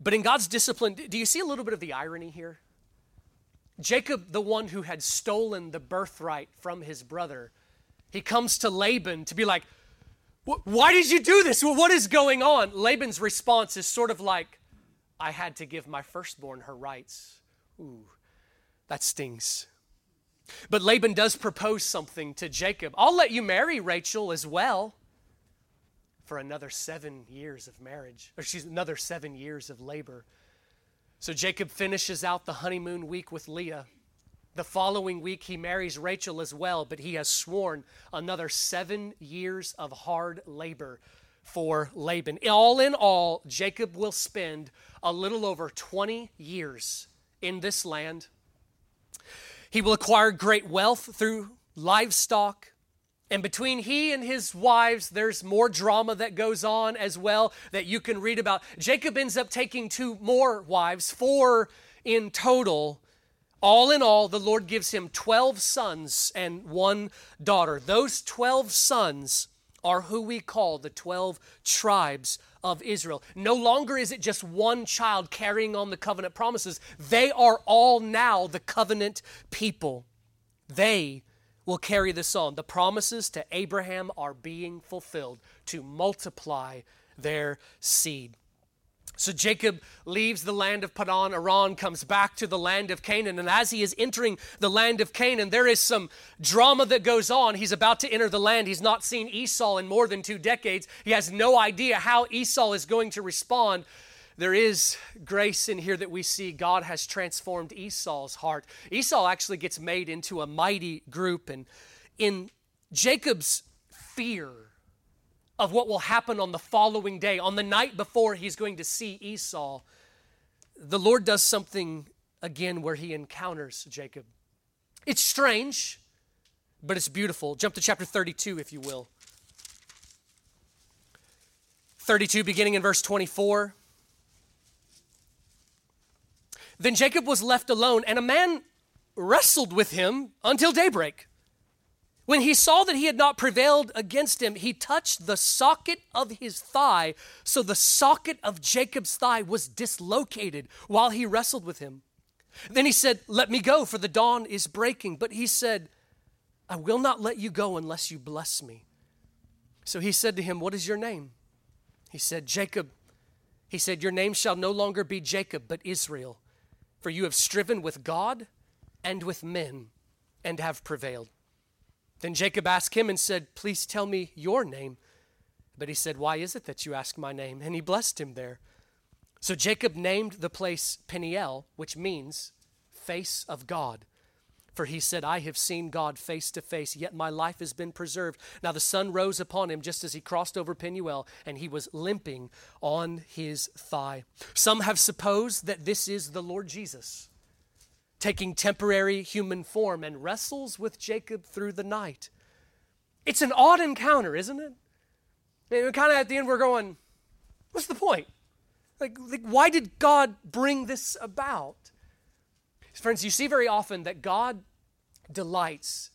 But in God's discipline, do you see a little bit of the irony here? Jacob, the one who had stolen the birthright from his brother, he comes to Laban to be like, Why did you do this? what is going on? Laban's response is sort of like, I had to give my firstborn her rights. Ooh, that stings. But Laban does propose something to Jacob. I'll let you marry Rachel as well for another seven years of marriage, or excuse another seven years of labor. So Jacob finishes out the honeymoon week with Leah. The following week, he marries Rachel as well, but he has sworn another seven years of hard labor for Laban. All in all, Jacob will spend a little over 20 years in this land. He will acquire great wealth through livestock, and between he and his wives, there's more drama that goes on as well that you can read about. Jacob ends up taking two more wives, four in total. All in all, the Lord gives him 12 sons and one daughter. Those 12 sons are who we call the 12 tribes of Israel. No longer is it just one child carrying on the covenant promises, they are all now the covenant people. They will carry this on. The promises to Abraham are being fulfilled to multiply their seed. So Jacob leaves the land of Padan Aram, comes back to the land of Canaan, and as he is entering the land of Canaan, there is some drama that goes on. He's about to enter the land. He's not seen Esau in more than two decades. He has no idea how Esau is going to respond. There is grace in here that we see God has transformed Esau's heart. Esau actually gets made into a mighty group, and in Jacob's fear, of what will happen on the following day, on the night before he's going to see Esau, the Lord does something again where he encounters Jacob. It's strange, but it's beautiful. Jump to chapter 32, if you will. 32, beginning in verse 24. Then Jacob was left alone, and a man wrestled with him until daybreak. When he saw that he had not prevailed against him, he touched the socket of his thigh. So the socket of Jacob's thigh was dislocated while he wrestled with him. Then he said, Let me go, for the dawn is breaking. But he said, I will not let you go unless you bless me. So he said to him, What is your name? He said, Jacob. He said, Your name shall no longer be Jacob, but Israel, for you have striven with God and with men and have prevailed. Then Jacob asked him and said, Please tell me your name. But he said, Why is it that you ask my name? And he blessed him there. So Jacob named the place Peniel, which means face of God. For he said, I have seen God face to face, yet my life has been preserved. Now the sun rose upon him just as he crossed over Peniel, and he was limping on his thigh. Some have supposed that this is the Lord Jesus taking temporary human form and wrestles with Jacob through the night. It's an odd encounter, isn't it? And kind of at the end, we're going, what's the point? Like, like, why did God bring this about? Friends, you see very often that God delights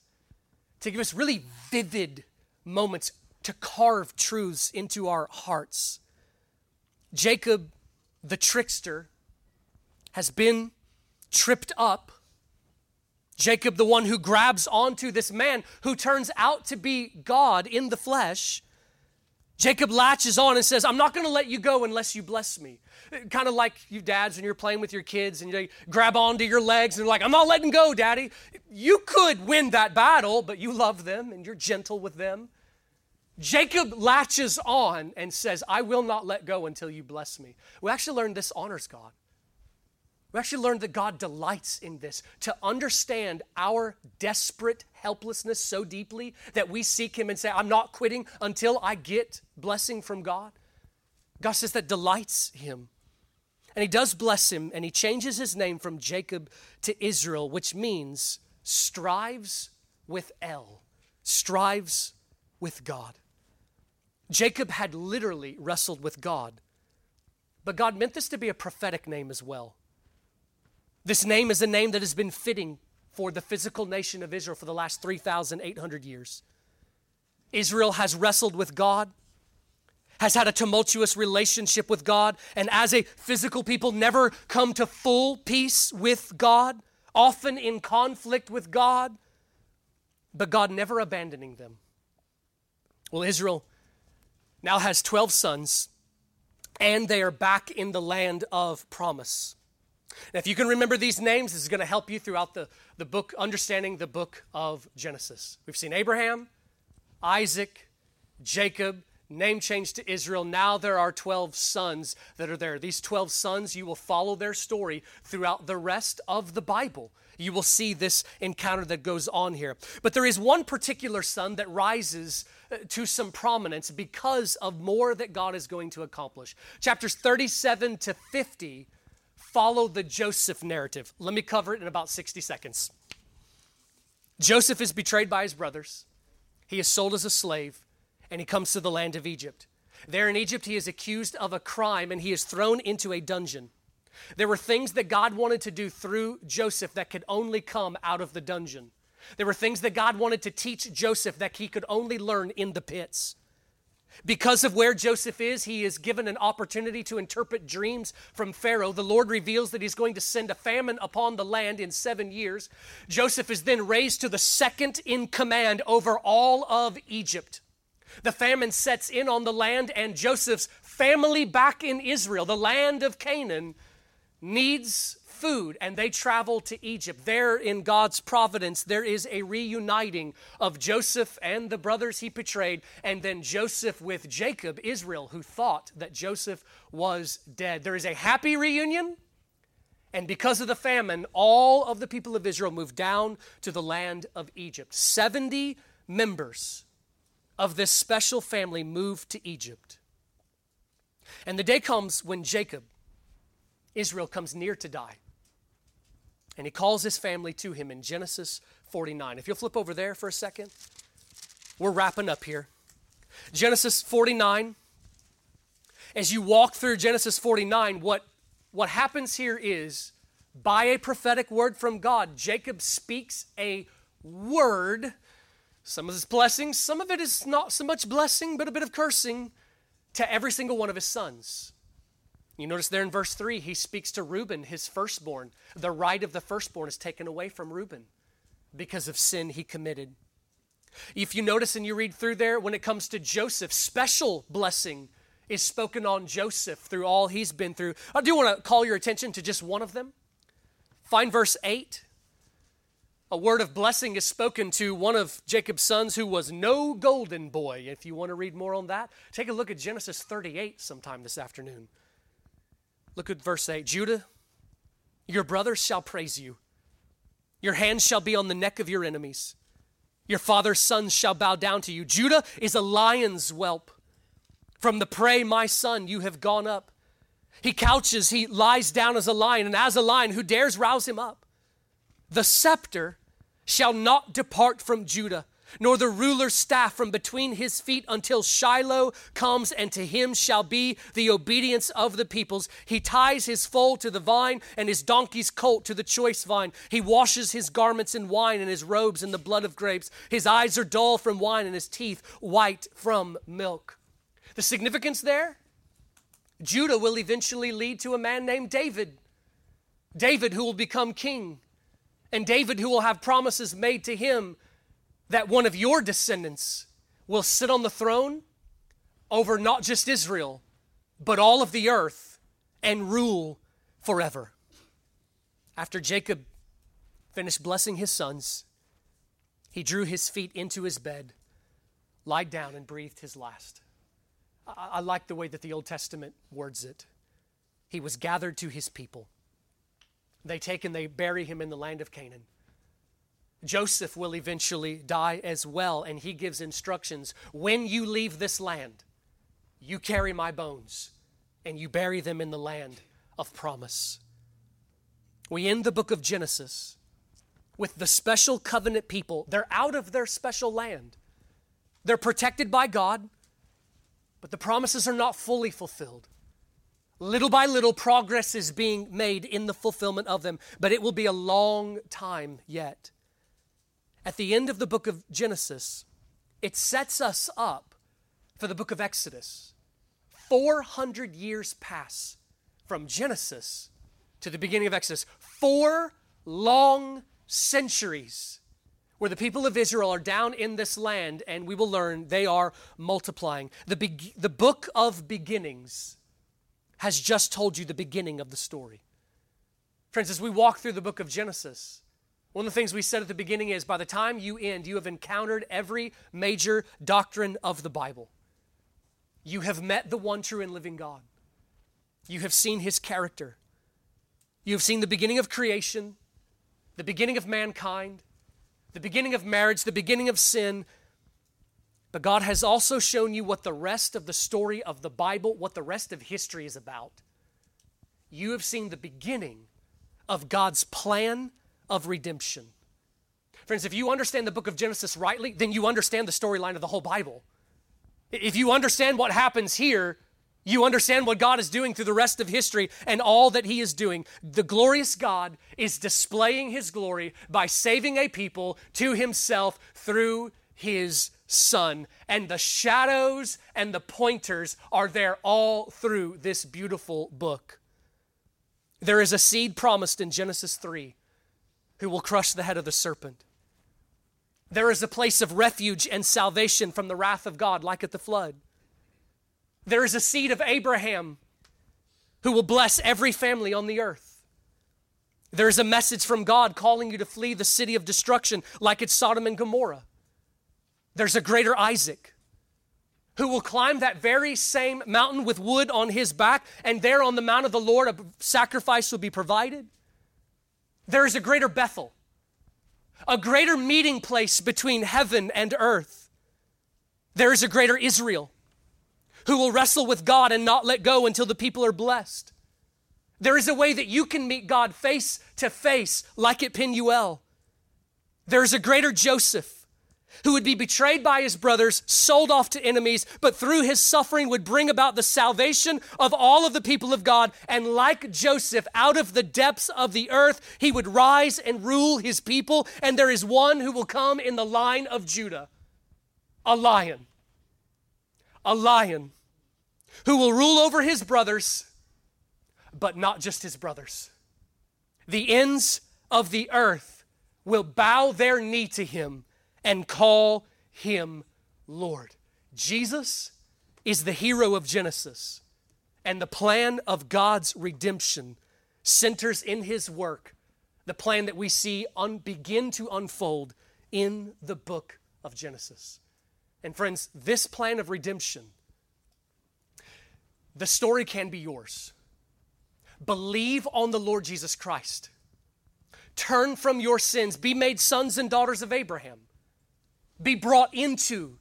to give us really vivid moments to carve truths into our hearts. Jacob, the trickster, has been tripped up. Jacob, the one who grabs onto this man who turns out to be God in the flesh, Jacob latches on and says, I'm not going to let you go unless you bless me. Kind of like you dads when you're playing with your kids and you grab onto your legs and like, I'm not letting go, daddy. You could win that battle, but you love them and you're gentle with them. Jacob latches on and says, I will not let go until you bless me. We actually learned this honors God. We actually learned that God delights in this, to understand our desperate helplessness so deeply that we seek Him and say, I'm not quitting until I get blessing from God. God says that delights Him. And He does bless him, and He changes his name from Jacob to Israel, which means strives with El, strives with God. Jacob had literally wrestled with God, but God meant this to be a prophetic name as well. This name is a name that has been fitting for the physical nation of Israel for the last 3,800 years. Israel has wrestled with God, has had a tumultuous relationship with God, and as a physical people, never come to full peace with God, often in conflict with God, but God never abandoning them. Well, Israel now has 12 sons, and they are back in the land of promise. Now, if you can remember these names, this is going to help you throughout the, the book, understanding the book of Genesis. We've seen Abraham, Isaac, Jacob, name change to Israel. Now there are 12 sons that are there. These 12 sons, you will follow their story throughout the rest of the Bible. You will see this encounter that goes on here. But there is one particular son that rises uh, to some prominence because of more that God is going to accomplish. Chapters 37 to 50 follow the Joseph narrative. Let me cover it in about 60 seconds. Joseph is betrayed by his brothers. He is sold as a slave, and he comes to the land of Egypt. There in Egypt, he is accused of a crime and he is thrown into a dungeon. There were things that God wanted to do through Joseph that could only come out of the dungeon. There were things that God wanted to teach Joseph that he could only learn in the pits. Because of where Joseph is, he is given an opportunity to interpret dreams from Pharaoh. The Lord reveals that he's going to send a famine upon the land in seven years. Joseph is then raised to the second in command over all of Egypt. The famine sets in on the land, and Joseph's family back in Israel, the land of Canaan, needs food and they travel to Egypt. There, in God's providence, there is a reuniting of Joseph and the brothers he betrayed, and then Joseph with Jacob, Israel, who thought that Joseph was dead. There is a happy reunion. And because of the famine, all of the people of Israel moved down to the land of Egypt. 70 members of this special family moved to Egypt. And the day comes when Jacob, Israel, comes near to die. And he calls his family to him in Genesis 49. If you'll flip over there for a second, we're wrapping up here. Genesis 49. As you walk through Genesis 49, what, what happens here is by a prophetic word from God, Jacob speaks a word. Some of his blessings, some of it is not so much blessing, but a bit of cursing to every single one of his sons. You notice there in verse 3, he speaks to Reuben, his firstborn. The right of the firstborn is taken away from Reuben because of sin he committed. If you notice and you read through there, when it comes to Joseph, special blessing is spoken on Joseph through all he's been through. I do want to call your attention to just one of them. Find verse 8. A word of blessing is spoken to one of Jacob's sons who was no golden boy. If you want to read more on that, take a look at Genesis 38 sometime this afternoon. Look at verse 8 Judah, your brothers shall praise you. Your hands shall be on the neck of your enemies. Your father's sons shall bow down to you. Judah is a lion's whelp. From the prey, my son, you have gone up. He couches, he lies down as a lion, and as a lion, who dares rouse him up? The scepter shall not depart from Judah nor the ruler's staff from between his feet until Shiloh comes, and to him shall be the obedience of the peoples. He ties his foal to the vine, and his donkey's colt to the choice vine. He washes his garments in wine, and his robes in the blood of grapes. His eyes are dull from wine, and his teeth white from milk. The significance there Judah will eventually lead to a man named David. David, who will become king, and David, who will have promises made to him that one of your descendants will sit on the throne over not just Israel, but all of the earth and rule forever. After Jacob finished blessing his sons, he drew his feet into his bed, lied down, and breathed his last. I, I like the way that the Old Testament words it. He was gathered to his people. They take and they bury him in the land of Canaan. Joseph will eventually die as well, and he gives instructions when you leave this land, you carry my bones and you bury them in the land of promise. We end the book of Genesis with the special covenant people. They're out of their special land, they're protected by God, but the promises are not fully fulfilled. Little by little, progress is being made in the fulfillment of them, but it will be a long time yet at the end of the book of Genesis, it sets us up for the book of Exodus. 400 years pass from Genesis to the beginning of Exodus. Four long centuries where the people of Israel are down in this land, and we will learn they are multiplying. The, be- the book of beginnings has just told you the beginning of the story. Friends, as we walk through the book of Genesis, one of the things we said at the beginning is by the time you end, you have encountered every major doctrine of the Bible. You have met the one true and living God. You have seen his character. You have seen the beginning of creation, the beginning of mankind, the beginning of marriage, the beginning of sin. But God has also shown you what the rest of the story of the Bible, what the rest of history is about. You have seen the beginning of God's plan of redemption. Friends, if you understand the book of Genesis rightly, then you understand the storyline of the whole Bible. If you understand what happens here, you understand what God is doing through the rest of history and all that He is doing. The glorious God is displaying His glory by saving a people to Himself through His Son. And the shadows and the pointers are there all through this beautiful book. There is a seed promised in Genesis 3 who will crush the head of the serpent. There is a place of refuge and salvation from the wrath of God, like at the flood. There is a seed of Abraham who will bless every family on the earth. There is a message from God calling you to flee the city of destruction like at Sodom and Gomorrah. There's a greater Isaac who will climb that very same mountain with wood on his back, and there on the mount of the Lord, a sacrifice will be provided. There is a greater Bethel, a greater meeting place between heaven and earth. There is a greater Israel who will wrestle with God and not let go until the people are blessed. There is a way that you can meet God face to face, like at Penuel. There is a greater Joseph who would be betrayed by his brothers, sold off to enemies, but through his suffering would bring about the salvation of all of the people of God. And like Joseph, out of the depths of the earth, he would rise and rule his people. And there is one who will come in the line of Judah a lion. A lion who will rule over his brothers, but not just his brothers. The ends of the earth will bow their knee to him and call him Lord. Jesus is the hero of Genesis, and the plan of God's redemption centers in his work, the plan that we see un- begin to unfold in the book of Genesis. And friends, this plan of redemption, the story can be yours. Believe on the Lord Jesus Christ. Turn from your sins. Be made sons and daughters of Abraham be brought into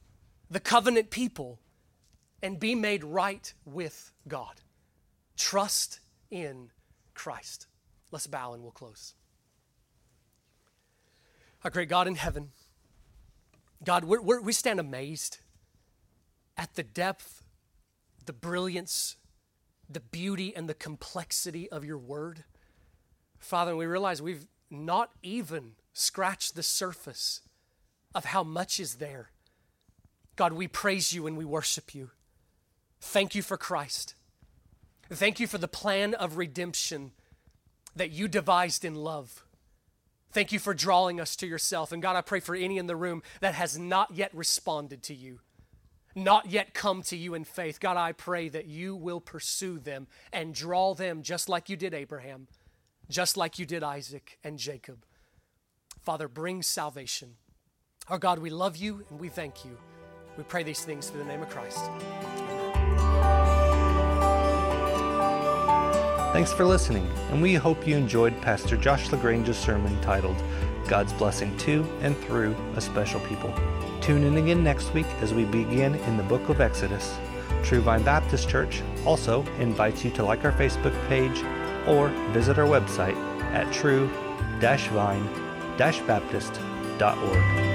the covenant people and be made right with God. Trust in Christ. Let's bow and we'll close. Our great God in heaven, God, we're, we're, we stand amazed at the depth, the brilliance, the beauty, and the complexity of your word. Father, we realize we've not even scratched the surface of how much is there. God, we praise you and we worship you. Thank you for Christ. Thank you for the plan of redemption that you devised in love. Thank you for drawing us to yourself. And God, I pray for any in the room that has not yet responded to you, not yet come to you in faith. God, I pray that you will pursue them and draw them just like you did Abraham, just like you did Isaac and Jacob. Father, bring salvation. Our God, we love you and we thank you. We pray these things through the name of Christ. Thanks for listening, and we hope you enjoyed Pastor Josh LaGrange's sermon titled God's Blessing to and Through a Special People. Tune in again next week as we begin in the book of Exodus. True Vine Baptist Church also invites you to like our Facebook page or visit our website at true-vine-baptist.org.